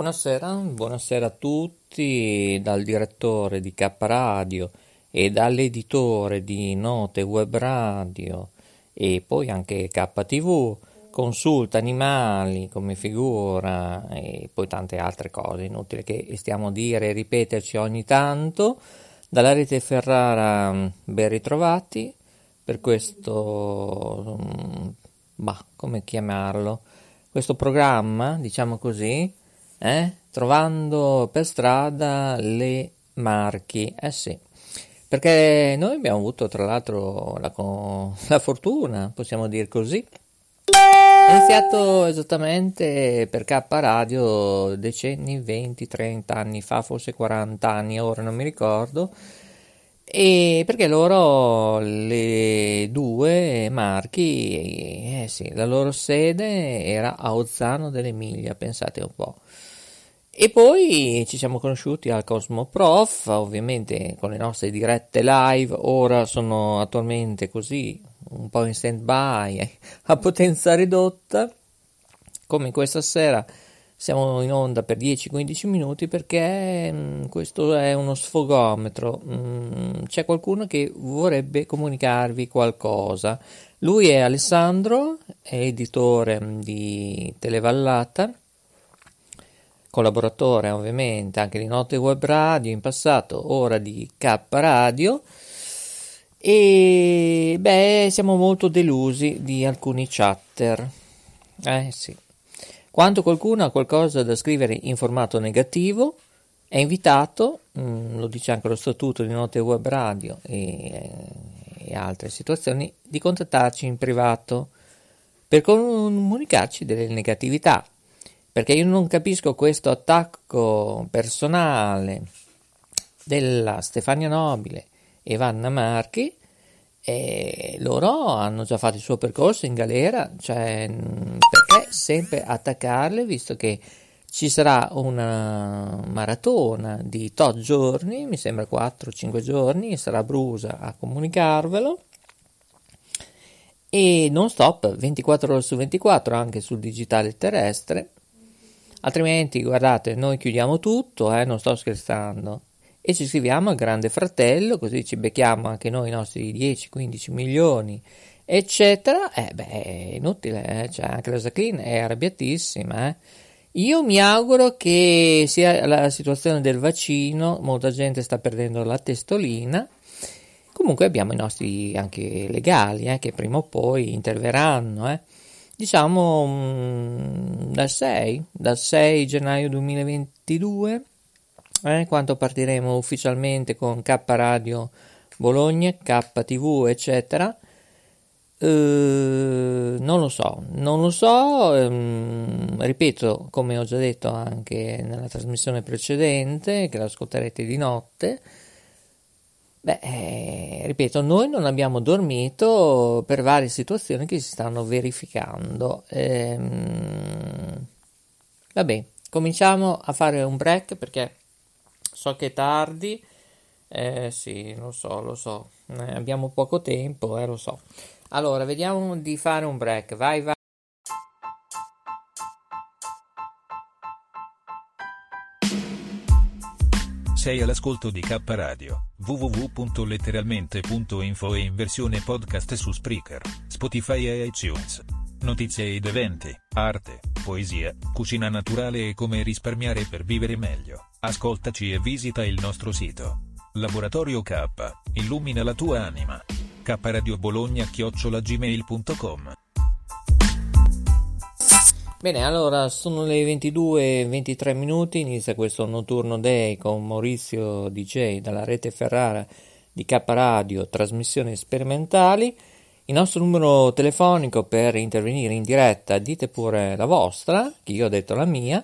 Buonasera, buonasera a tutti dal direttore di K Radio e dall'editore di Note Web Radio e poi anche KTV, consulta animali come figura e poi tante altre cose, inutile che stiamo a dire e ripeterci ogni tanto. Dalla rete Ferrara ben ritrovati per questo, bah, come chiamarlo, questo programma, diciamo così, eh? trovando per strada le marchi. Eh sì, perché noi abbiamo avuto tra l'altro la, la fortuna, possiamo dire così, è iniziato esattamente per K Radio decenni, 20, 30 anni fa, forse 40 anni, ora non mi ricordo. E perché loro, le due marchi, eh sì, la loro sede era a Ozzano dell'Emilia, pensate un po'. E poi ci siamo conosciuti al Cosmo Prof, ovviamente con le nostre dirette live, ora sono attualmente così un po' in stand by a potenza ridotta, come questa sera siamo in onda per 10-15 minuti perché mh, mm, questo è uno sfogometro, mh, mm, c'è qualcuno che vorrebbe comunicarvi qualcosa. Lui è Alessandro, è editore mm, di Televallata collaboratore ovviamente anche di Note Web Radio in passato, ora di K Radio. E beh, siamo molto delusi di alcuni chatter. Eh sì. Quando qualcuno ha qualcosa da scrivere in formato negativo, è invitato, mm, lo dice anche lo statuto di Note Web Radio e, e altre situazioni, di contattarci in privato per comunicarci delle negatività. Perché io non capisco questo attacco personale della Stefania Nobile e Vanna Marchi e loro hanno già fatto il suo percorso in galera, cioè perché sempre attaccarle visto che ci sarà una maratona di tot giorni, mi sembra 4-5 giorni, sarà Brusa a comunicarvelo. E non stop 24 ore su 24 anche sul digitale terrestre. Altrimenti, guardate, noi chiudiamo tutto, eh, non sto scherzando, e ci iscriviamo al Grande Fratello, così ci becchiamo anche noi i nostri 10-15 milioni, eccetera. Eh, beh, è inutile, eh? cioè, anche la Jacqueline è arrabbiatissima, eh. Io mi auguro che sia la situazione del vaccino, molta gente sta perdendo la testolina. Comunque abbiamo i nostri anche legali eh, che prima o poi interverranno. Eh diciamo mm, dal 6, dal 6 gennaio 2022, eh, quando partiremo ufficialmente con K Radio Bologna, KTV, eccetera. Uh, non lo so, non lo so, um, ripeto, come ho già detto anche nella trasmissione precedente, che l'ascolterete di notte, Beh, eh, ripeto, noi non abbiamo dormito per varie situazioni che si stanno verificando. Ehm, vabbè, cominciamo a fare un break perché so che è tardi. Eh, sì, lo so, lo so. Eh, abbiamo poco tempo, eh, lo so. Allora, vediamo di fare un break. Vai, vai. Sei all'ascolto di K Radio, www.letteralmente.info e in versione podcast su Spreaker, Spotify e iTunes. Notizie ed eventi, arte, poesia, cucina naturale e come risparmiare per vivere meglio. Ascoltaci e visita il nostro sito. Laboratorio K, illumina la tua anima. K Radio Bologna Bene, allora sono le 22:23 minuti, inizia questo notturno day con Maurizio DJ dalla rete Ferrara di K Radio, trasmissioni sperimentali. Il nostro numero telefonico per intervenire in diretta, dite pure la vostra, che io ho detto la mia,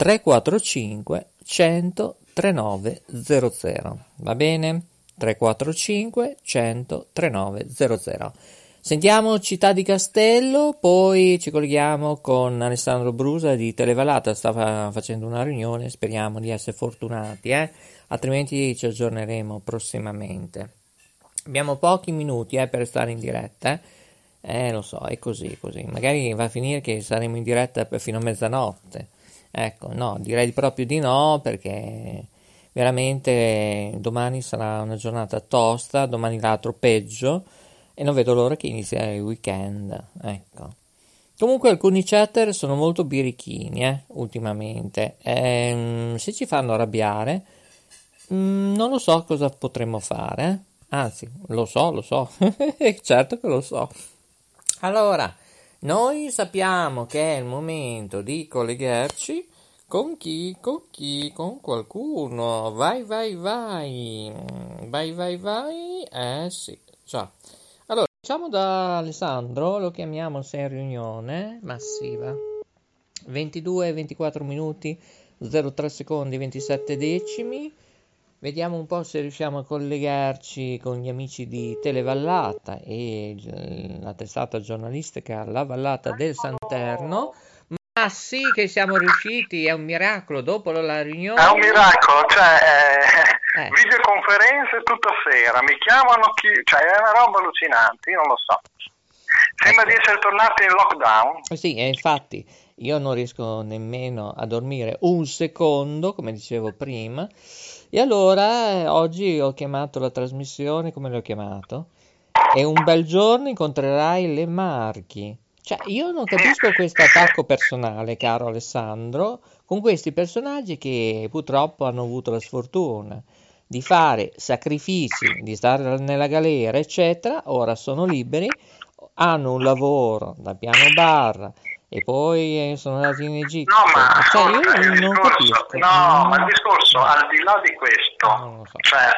345 100 3900. Va bene? 345 100 3900. Sentiamo Città di Castello, poi ci colleghiamo con Alessandro Brusa di Televalata, stava facendo una riunione, speriamo di essere fortunati, eh? altrimenti ci aggiorneremo prossimamente. Abbiamo pochi minuti eh, per stare in diretta, eh? eh lo so, è così, così. Magari va a finire che saremo in diretta fino a mezzanotte. Ecco, no, direi proprio di no perché veramente domani sarà una giornata tosta, domani l'altro peggio e non vedo l'ora che inizi il weekend, ecco. Comunque alcuni chatter sono molto birichini, eh, ultimamente. Ehm, se ci fanno arrabbiare, mm, non lo so cosa potremmo fare. Eh. Anzi, lo so, lo so. certo che lo so. Allora, noi sappiamo che è il momento di collegarci con chi? Con chi? Con qualcuno. Vai, vai, vai. Vai, vai, vai. Eh sì, già. Facciamo da Alessandro, lo chiamiamo se in riunione massiva. 22 24 minuti 03 secondi 27 decimi. Vediamo un po' se riusciamo a collegarci con gli amici di Televallata e la testata giornalistica La Vallata del Santerno. Ma sì che siamo riusciti, è un miracolo dopo la riunione. È un miracolo, cioè eh, eh. videoconferenze tutta sera, mi chiamano chi, cioè è una roba allucinante, io non lo so. Sembra ecco. di essere tornati in lockdown. Eh sì, e infatti io non riesco nemmeno a dormire un secondo, come dicevo prima, e allora eh, oggi ho chiamato la trasmissione, come l'ho chiamato? E un bel giorno incontrerai le Marchi. Cioè, io non capisco questo attacco personale, caro Alessandro, con questi personaggi che purtroppo hanno avuto la sfortuna di fare sacrifici, di stare nella galera, eccetera, ora sono liberi, hanno un lavoro da piano bar e poi sono andati in Egitto. No, ma cioè, io non, non capisco. No, ma il discorso, al di là di questo, so. cioè,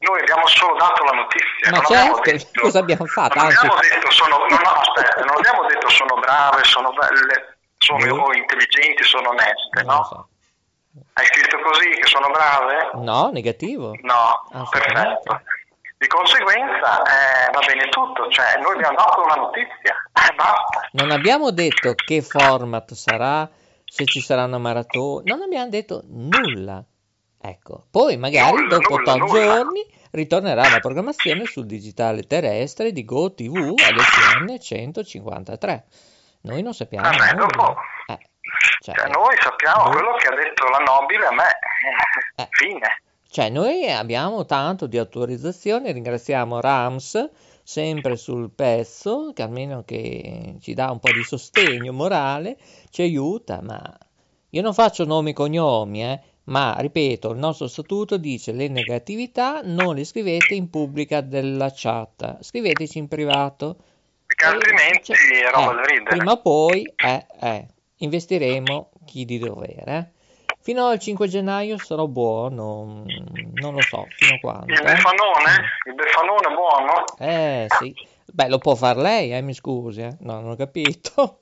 noi abbiamo solo dato la notizia. Ma certo, detto, cosa abbiamo fatto? Non abbiamo detto sono, no, no, aspetta, non abbiamo detto sono brave, sono belle, sono no. intelligenti, sono oneste, no? So. Hai scritto così che sono brave? No, negativo. No, perfetto. Di conseguenza eh, va bene tutto, cioè noi abbiamo dato una notizia, eh, basta. Non abbiamo detto che format sarà, se ci sarà una maratona, non abbiamo detto nulla. Ecco, poi magari nulla, dopo nulla, 8 nulla. giorni ritornerà la programmazione sul digitale terrestre di GoTV ad 153. Noi non sappiamo. Vabbè, dopo, eh, cioè, cioè, noi sappiamo noi... quello che ha detto la nobile a me. Eh. Fine. Cioè, noi abbiamo tanto di autorizzazione, ringraziamo Rams sempre sul pezzo, che almeno che ci dà un po' di sostegno morale, ci aiuta, ma io non faccio nomi e cognomi, eh, ma ripeto, il nostro statuto dice le negatività non le scrivete in pubblica della chat, scriveteci in privato. Perché altrimenti cioè, è roba eh, da ridere. Prima o poi eh, eh, investiremo chi di dovere. Fino al 5 gennaio sarò buono, non lo so, fino a quando. Il befanone? Il befanone è buono? Eh sì, beh lo può far lei, eh, mi scusi, eh. no, non ho capito.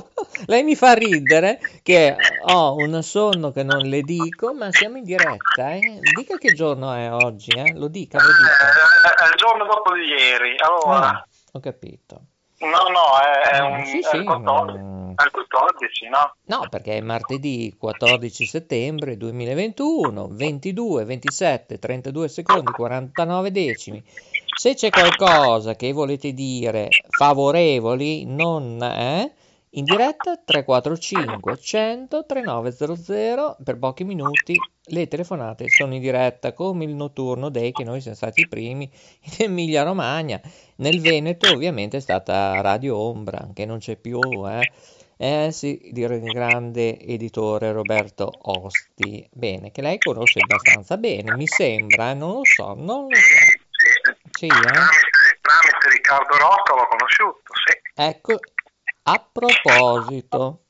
lei mi fa ridere che ho un sonno che non le dico, ma siamo in diretta, eh. Dica che giorno è oggi, eh. Lo dica, lo dica. Eh, è il giorno dopo di ieri, allora... Ah, ho capito. No, no, è, è un... Sì, sì, è 14. Al 14, no? No, perché è martedì 14 settembre 2021, 22, 27, 32 secondi, 49 decimi. Se c'è qualcosa che volete dire favorevoli, non è... Eh, in diretta 345 100 3900 per pochi minuti le telefonate sono in diretta come il notturno day che noi siamo stati i primi in Emilia Romagna nel Veneto ovviamente è stata Radio Ombra che non c'è più eh eh sì, il grande editore Roberto Osti. Bene, che lei conosce abbastanza bene, mi sembra, non lo so, non lo so. Sì, eh? tramite, tramite Riccardo Rocco l'ho conosciuto, sì. Ecco, a proposito,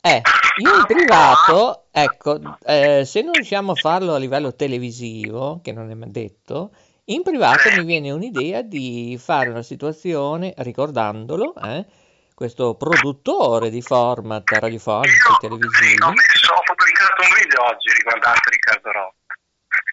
eh, io in privato, ecco, eh, se non riusciamo a farlo a livello televisivo, che non è mai detto, in privato mi viene un'idea di fare una situazione ricordandolo, eh, questo produttore di format radiofonici e televisivi. Sì, ho, ho pubblicato un video oggi riguardante Riccardo Rotti.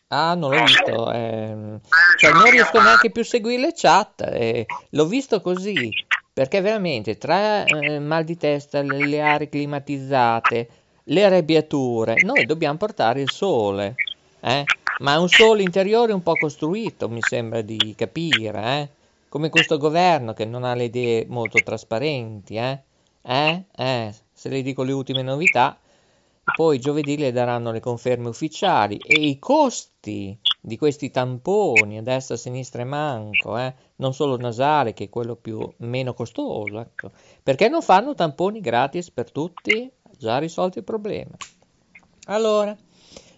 Ah, non l'ho visto. Eh, cioè, non riesco neanche più a seguire le chat. Eh, l'ho visto così perché veramente tra eh, mal di testa, le, le aree climatizzate, le arrabbiature, noi dobbiamo portare il sole. Eh? Ma è un sole interiore un po' costruito, mi sembra di capire, eh? Come questo governo che non ha le idee molto trasparenti. Eh? Eh? Eh? Se le dico le ultime novità, poi giovedì le daranno le conferme ufficiali e i costi di questi tamponi a destra, a sinistra e manco, eh? non solo nasale che è quello più, meno costoso, ecco. perché non fanno tamponi gratis per tutti? Già risolto il problema. Allora,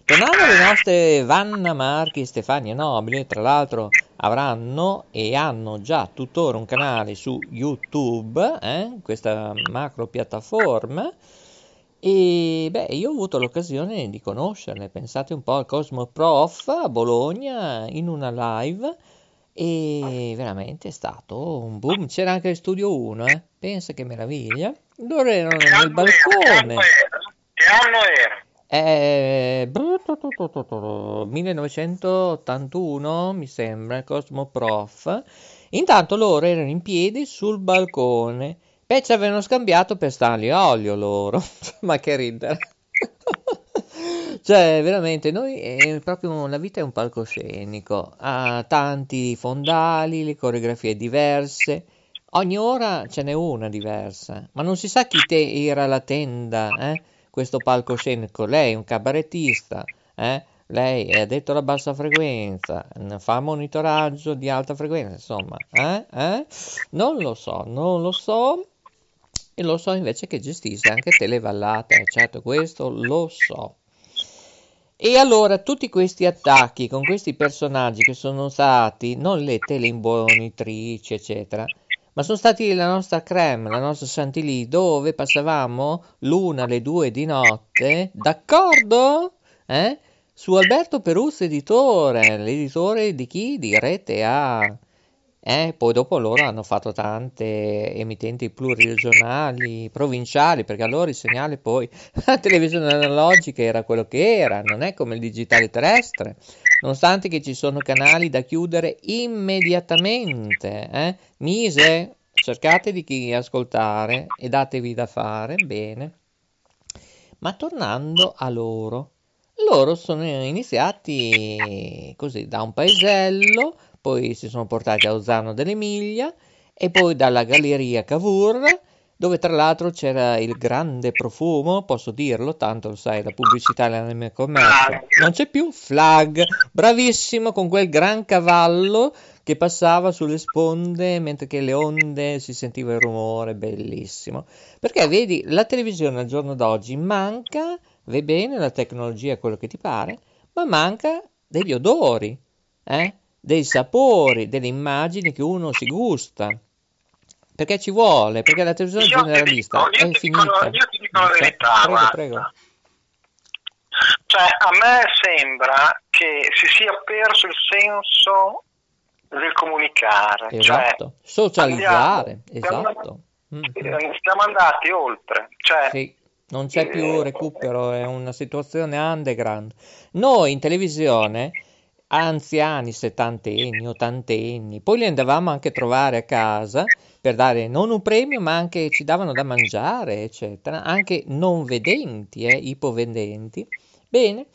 tornando alle nostre Vanna Marchi e Stefania Nobili, tra l'altro avranno e hanno già tuttora un canale su YouTube, eh? questa macro piattaforma, e beh, io ho avuto l'occasione di conoscerle, pensate un po' al Cosmo Prof a Bologna in una live e veramente è stato un boom. C'era anche il Studio 1, eh? pensa che meraviglia. Loro erano che nel balcone. Che anno era? Eh, 1981 mi sembra, Cosmo Prof. Intanto loro erano in piedi sul balcone Beh, ci avevano scambiato per Stanley Olio loro, ma che ridere. cioè, veramente, noi è proprio la vita è un palcoscenico, ha tanti fondali, le coreografie diverse, ogni ora ce n'è una diversa, ma non si sa chi te era la tenda, eh? Questo palcoscenico, lei è un cabarettista, eh? lei è detto la bassa frequenza, fa monitoraggio di alta frequenza, insomma, eh? Eh? non lo so, non lo so e lo so invece che gestisce anche televallate, certo questo lo so. E allora tutti questi attacchi con questi personaggi che sono stati non le teleimbonitrici, eccetera, ma sono stati la nostra creme, la nostra Chantilly, dove passavamo l'una alle due di notte, d'accordo? Eh? Su Alberto Peruzzo editore, l'editore di chi? Di Rete A. Eh, poi dopo loro hanno fatto tante emittenti pluriregionali, provinciali, perché allora il segnale poi, la televisione analogica era quello che era, non è come il digitale terrestre, nonostante che ci sono canali da chiudere immediatamente. Eh? Mise, cercate di chi ascoltare e datevi da fare, bene. Ma tornando a loro, loro sono iniziati così da un paesello, poi si sono portati a Ozzano dell'Emilia e poi dalla Galleria Cavour, dove tra l'altro c'era il grande profumo, posso dirlo, tanto lo sai, la pubblicità nel commercio. Non c'è più flag, bravissimo con quel gran cavallo che passava sulle sponde mentre che le onde si sentiva il rumore, bellissimo. Perché vedi, la televisione al giorno d'oggi manca, va bene, la tecnologia è quello che ti pare, ma manca degli odori, eh? dei sapori, delle immagini che uno si gusta. Perché ci vuole, perché la televisione io generalista dico, è finita. Dico, io ti dico la cioè, verità, prego, prego. Cioè, a me sembra che si sia perso il senso del comunicare. Esatto, cioè, socializzare, andiamo, esatto. Mm-hmm. Siamo andati oltre. Cioè, sì, non c'è più recupero, è una situazione underground. Noi in televisione anziani, settantenni, ottantenni. Poi li andavamo anche a trovare a casa per dare non un premio, ma anche ci davano da mangiare, eccetera. Anche non vedenti, eh, ipovedenti. Bene,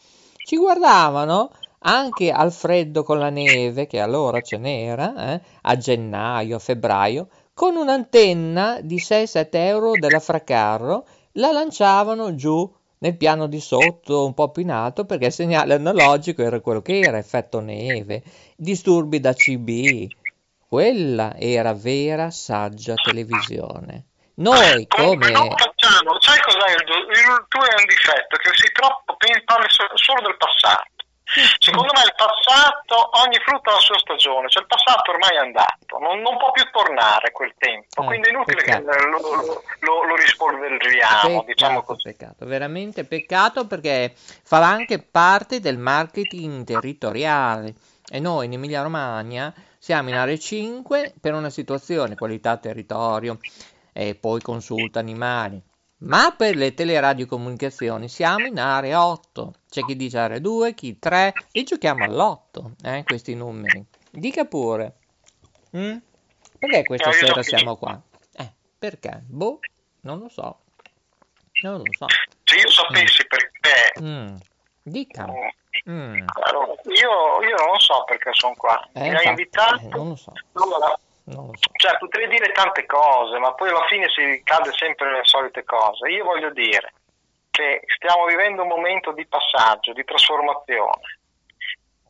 ci guardavano anche al freddo con la neve, che allora ce n'era, eh, a gennaio, a febbraio, con un'antenna di 6-7 euro della Fracarro, la lanciavano giù nel piano di sotto, un po' più in alto, perché il segnale analogico era quello che era, effetto neve, disturbi da CB. Quella era vera saggia televisione. Noi come... Facciamo, sai cos'è il, il tuo è un difetto? Che si troppo parli solo del passato. Secondo me il passato, ogni frutto ha la sua stagione, cioè il passato ormai è andato, non, non può più tornare quel tempo, eh, quindi è inutile peccato. che lo, lo, lo rispolveriamo, diciamo così. Peccato, veramente peccato perché fa anche parte del marketing territoriale. E noi in Emilia Romagna siamo in area 5 per una situazione qualità territorio e poi consulta animali. Ma per le teleradiocomunicazioni siamo in area 8. C'è chi dice area 2, chi 3 e giochiamo all'8, eh, questi numeri. Dica pure. Mm? Perché questa sera siamo qua? Eh, perché? Boh, non lo so. Non lo so. Se io sapessi perché, Mm. Dica. Mm. allora, io, io non so perché sono qua. Eh, Mi hai invitato? eh, non lo so, Allora, non so. Cioè, potrei dire tante cose, ma poi alla fine si cade sempre nelle solite cose. Io voglio dire che stiamo vivendo un momento di passaggio, di trasformazione,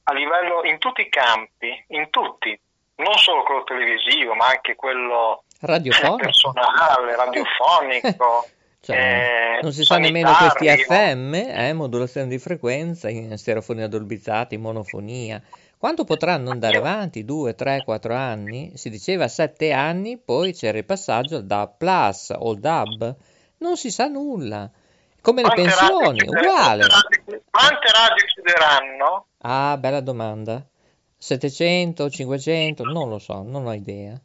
a livello in tutti i campi, in tutti, non solo quello televisivo, ma anche quello Radiofonico. personale, radiofonico. Cioè, eh, non si sa nemmeno questi. FM, eh, modulazione di frequenza, stereofonia dolbizzata, monofonia. Quanto potranno andare avanti? Due, tre, quattro anni? Si diceva sette anni, poi c'era il passaggio al DAB Plus o DAB. Non si sa nulla. Come le Quante pensioni, radio uguale. Quante radio chiuderanno? Ah, bella domanda. 700, 500, non lo so, non ho idea.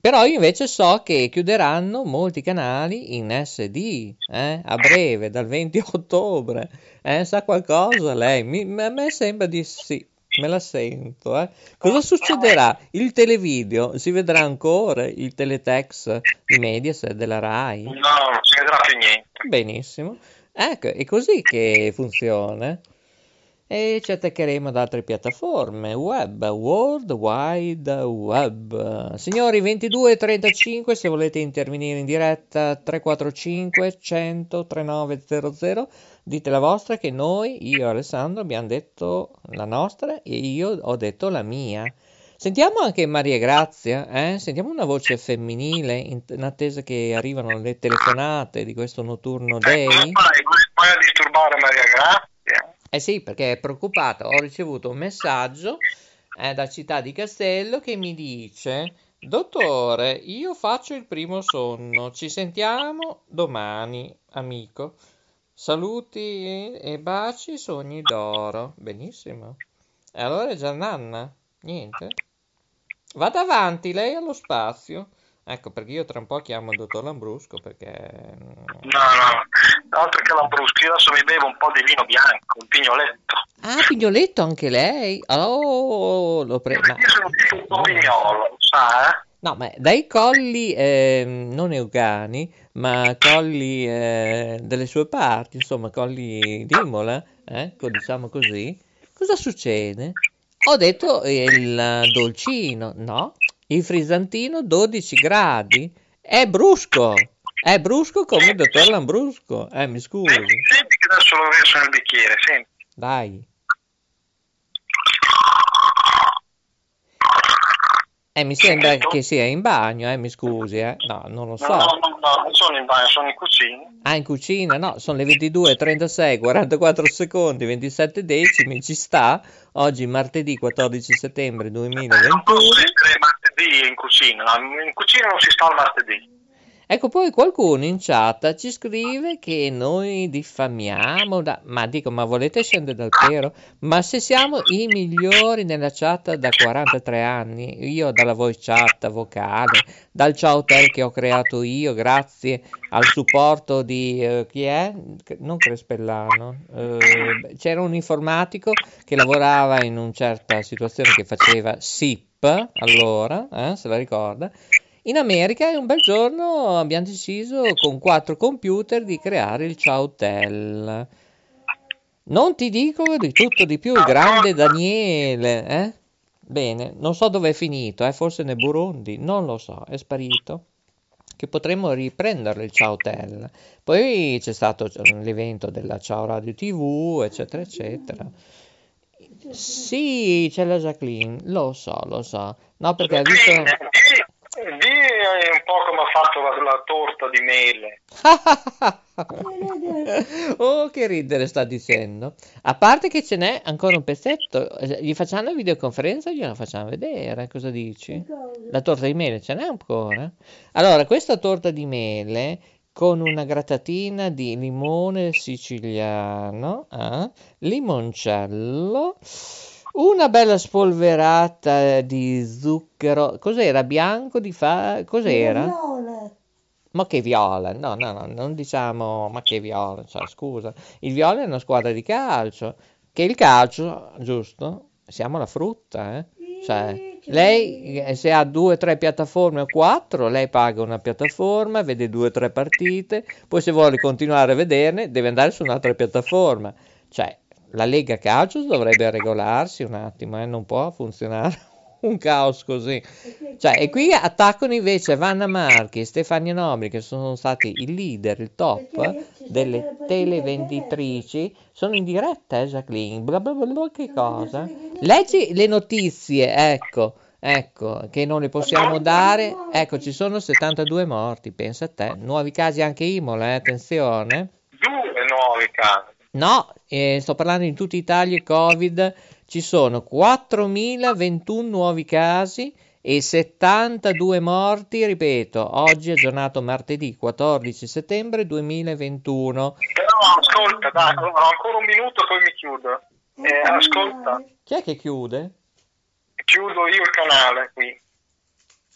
Però io invece so che chiuderanno molti canali in SD eh, a breve, dal 20 ottobre. Eh, sa qualcosa lei? Mi- a me sembra di sì, me la sento. eh. Cosa succederà? Il televideo si vedrà ancora, il teletext di Mediaset della RAI? No, non si vedrà più niente. Benissimo. Ecco, è così che funziona. E ci attaccheremo ad altre piattaforme web, World Wide Web. Signori, 22.35, se volete intervenire in diretta, 345 100 3900, dite la vostra che noi, io e Alessandro, abbiamo detto la nostra e io ho detto la mia. Sentiamo anche Maria Grazia, eh? Sentiamo una voce femminile in, in attesa che arrivano le telefonate di questo notturno day. fai? Come fai a disturbare Maria Grazia? Eh sì, perché è preoccupata. Ho ricevuto un messaggio eh, da Città di Castello che mi dice: Dottore, io faccio il primo sonno. Ci sentiamo domani, amico. Saluti e baci, sogni d'oro. Benissimo. E allora è già Nanna? Niente. Vada avanti, lei allo spazio. Ecco, perché io tra un po' chiamo il dottor Lambrusco perché... No, no, altro che Lambruschi, io adesso mi bevo un po' di vino bianco, un pignoletto. Ah, pignoletto anche lei? Oh, lo prendo. Io sono tipo un po' pignolo, sa, eh? No, ma dai colli ehm, non eucani, ma colli eh, delle sue parti, insomma, colli d'Imola, ecco, diciamo così. Cosa succede? Ho detto il dolcino, no? Il frisantino 12 gradi. È brusco, è brusco come il dottor Lambrusco. Eh, mi scusi, Senti, senti che adesso lo verso nel bicchiere, senti. dai. Eh, mi sembra Sento? che sia in bagno, eh, mi scusi, eh. No, non lo No, so. no, no, no, non sono in bagno, sono in cucina. Ah, in cucina? No, sono le 22, 36, 44 secondi, 27 decimi, ci sta. Oggi martedì 14 settembre Non 2021. posso essere martedì in cucina, no, in cucina non si sta il martedì. Ecco, poi qualcuno in chat ci scrive che noi diffamiamo, da- ma dico, ma volete scendere dal pero? Ma se siamo i migliori nella chat da 43 anni, io dalla voice chat vocale, dal ciao hotel che ho creato io, grazie al supporto di, eh, chi è? Non Crespellano, eh, c'era un informatico che lavorava in una certa situazione che faceva SIP, allora, eh, se la ricorda, in America un bel giorno abbiamo deciso con quattro computer di creare il Ciautel. Non ti dico di tutto di più, il grande Daniele, eh? Bene, non so dove è finito, eh? Forse nel Burundi, non lo so, è sparito. Che potremmo riprenderlo il Ciautel. Poi c'è stato l'evento della Ciao Radio TV, eccetera, eccetera. Sì, c'è la Jacqueline, lo so, lo so. No, perché ha visto... Di, di un po' come ha fatto la, la torta di mele. oh, che ridere sta dicendo. A parte che ce n'è ancora un pezzetto, eh, gli facciamo la videoconferenza o gliela facciamo vedere? Cosa dici? La torta di mele ce n'è ancora? Allora, questa torta di mele con una grattatina di limone siciliano, eh, limoncello, Una bella spolverata di zucchero. Cos'era? Bianco di fa... Cos'era? Viola. Ma che viola? No, no, no, non diciamo ma che viola, cioè, scusa. Il viola è una squadra di calcio. Che il calcio, giusto? Siamo la frutta, eh? Cioè, lei eh, se ha due o tre piattaforme o quattro, lei paga una piattaforma, vede due o tre partite, poi se vuole continuare a vederne deve andare su un'altra piattaforma. Cioè, la Lega Calcio dovrebbe regolarsi un attimo, eh? non può funzionare un caos così. Cioè, e qui attaccano invece Vanna Marchi e Stefania Nobili, che sono stati i leader, il top delle televenditrici. Sono in diretta, eh, Jacqueline? Bla bla bla, bla che cosa? Leggi le notizie, ecco. Ecco, che non le possiamo dare. Ecco, ci sono 72 morti, pensa a te. Nuovi casi anche Imola, eh, attenzione. Due nuovi casi. No, eh, sto parlando in tutta Italia Covid, ci sono 4.021 nuovi casi e 72 morti, ripeto, oggi è giornato martedì 14 settembre 2021. Però ascolta, dai, ho ancora un minuto poi mi chiudo. Eh, ascolta, Chi è che chiude? chiudo io il canale qui.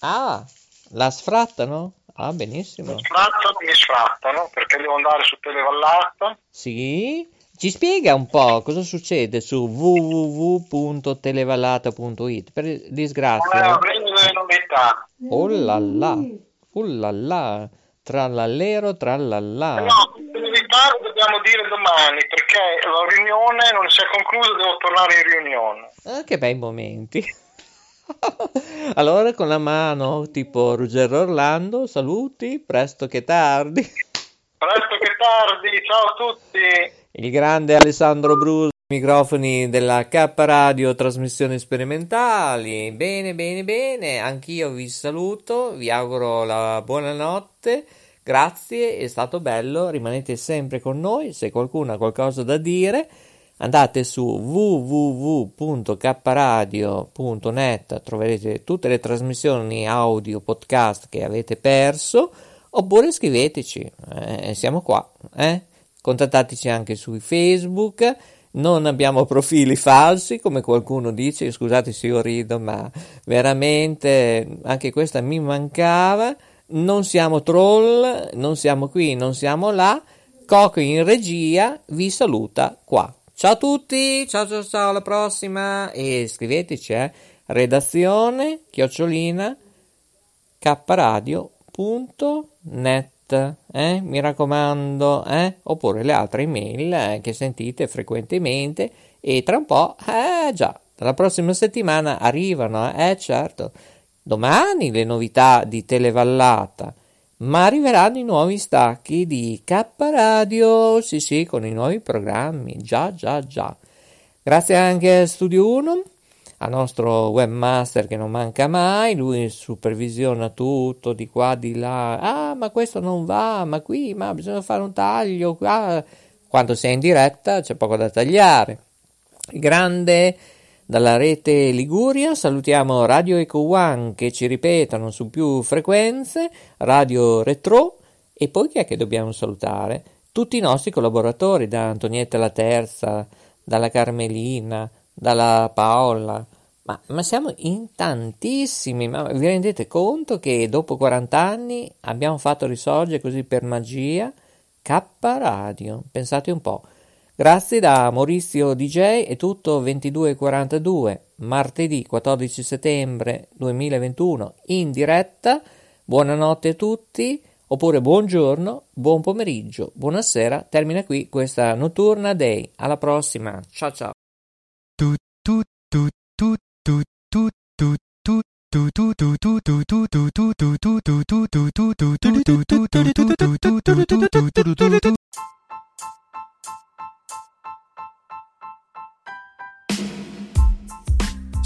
Ah, la sfrattano? Ah, benissimo. Sfrattano, mi sfrattano perché devo andare su Televallata. Sì? Ci spiega un po' cosa succede su www.televallata.it. Per Eh, disgrazia. avremo delle novità. Oh là là, oh là là, trallallero, trallallà. No, queste novità le dobbiamo dire domani perché la riunione non si è conclusa, devo tornare in riunione. Ah, che bei momenti. Allora con la mano tipo Ruggero Orlando, saluti, presto che tardi. Presto che tardi, ciao a tutti. Il grande Alessandro Bruso, microfoni della K Radio, trasmissioni sperimentali. Bene, bene, bene, anch'io vi saluto, vi auguro la buonanotte. Grazie, è stato bello, rimanete sempre con noi, se qualcuno ha qualcosa da dire andate su www.kradio.net, troverete tutte le trasmissioni audio podcast che avete perso, oppure scriveteci, eh, siamo qua, eh? contattateci anche su Facebook, non abbiamo profili falsi come qualcuno dice, scusate se io rido, ma veramente anche questa mi mancava, non siamo troll, non siamo qui, non siamo là, Coco in regia vi saluta qua. Ciao a tutti, ciao ciao ciao, alla prossima. E scriveteci eh, redazione chiocciolina kradio.net eh, mi raccomando eh, oppure le altre email eh, che sentite frequentemente. E tra un po' eh già la prossima settimana arrivano eh certo. Domani le novità di Televallata ma arriveranno i nuovi stacchi di K Radio, sì sì, con i nuovi programmi, già già già. Grazie anche a Studio 1, al nostro webmaster che non manca mai, lui supervisiona tutto di qua, di là, ah ma questo non va, ma qui, ma bisogna fare un taglio, qua. Quando sei in diretta c'è poco da tagliare. Il grande dalla rete Liguria salutiamo Radio Eco One che ci ripetono su più frequenze, Radio Retro e poi chi è che dobbiamo salutare? Tutti i nostri collaboratori, da Antonietta la Terza, dalla Carmelina, dalla Paola, ma, ma siamo in tantissimi, ma vi rendete conto che dopo 40 anni abbiamo fatto risorgere così per magia K Radio, pensate un po'. Grazie da Maurizio DJ, è tutto 22.42, martedì 14 settembre 2021 in diretta. Buonanotte a tutti, oppure buongiorno, buon pomeriggio, buonasera. Termina qui questa notturna day. Alla prossima, ciao ciao.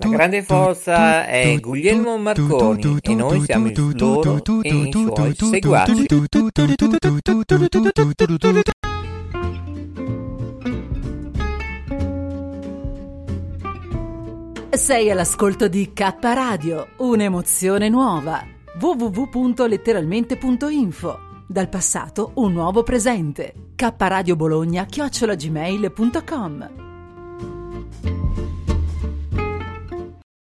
la grande forza è Guglielmo Marconi e noi siamo loro e i suoi seguaci. Sei all'ascolto di K Radio, un'emozione nuova. www.letteralmente.info Dal passato un nuovo presente. K Radio Bologna chiocciolagmail.com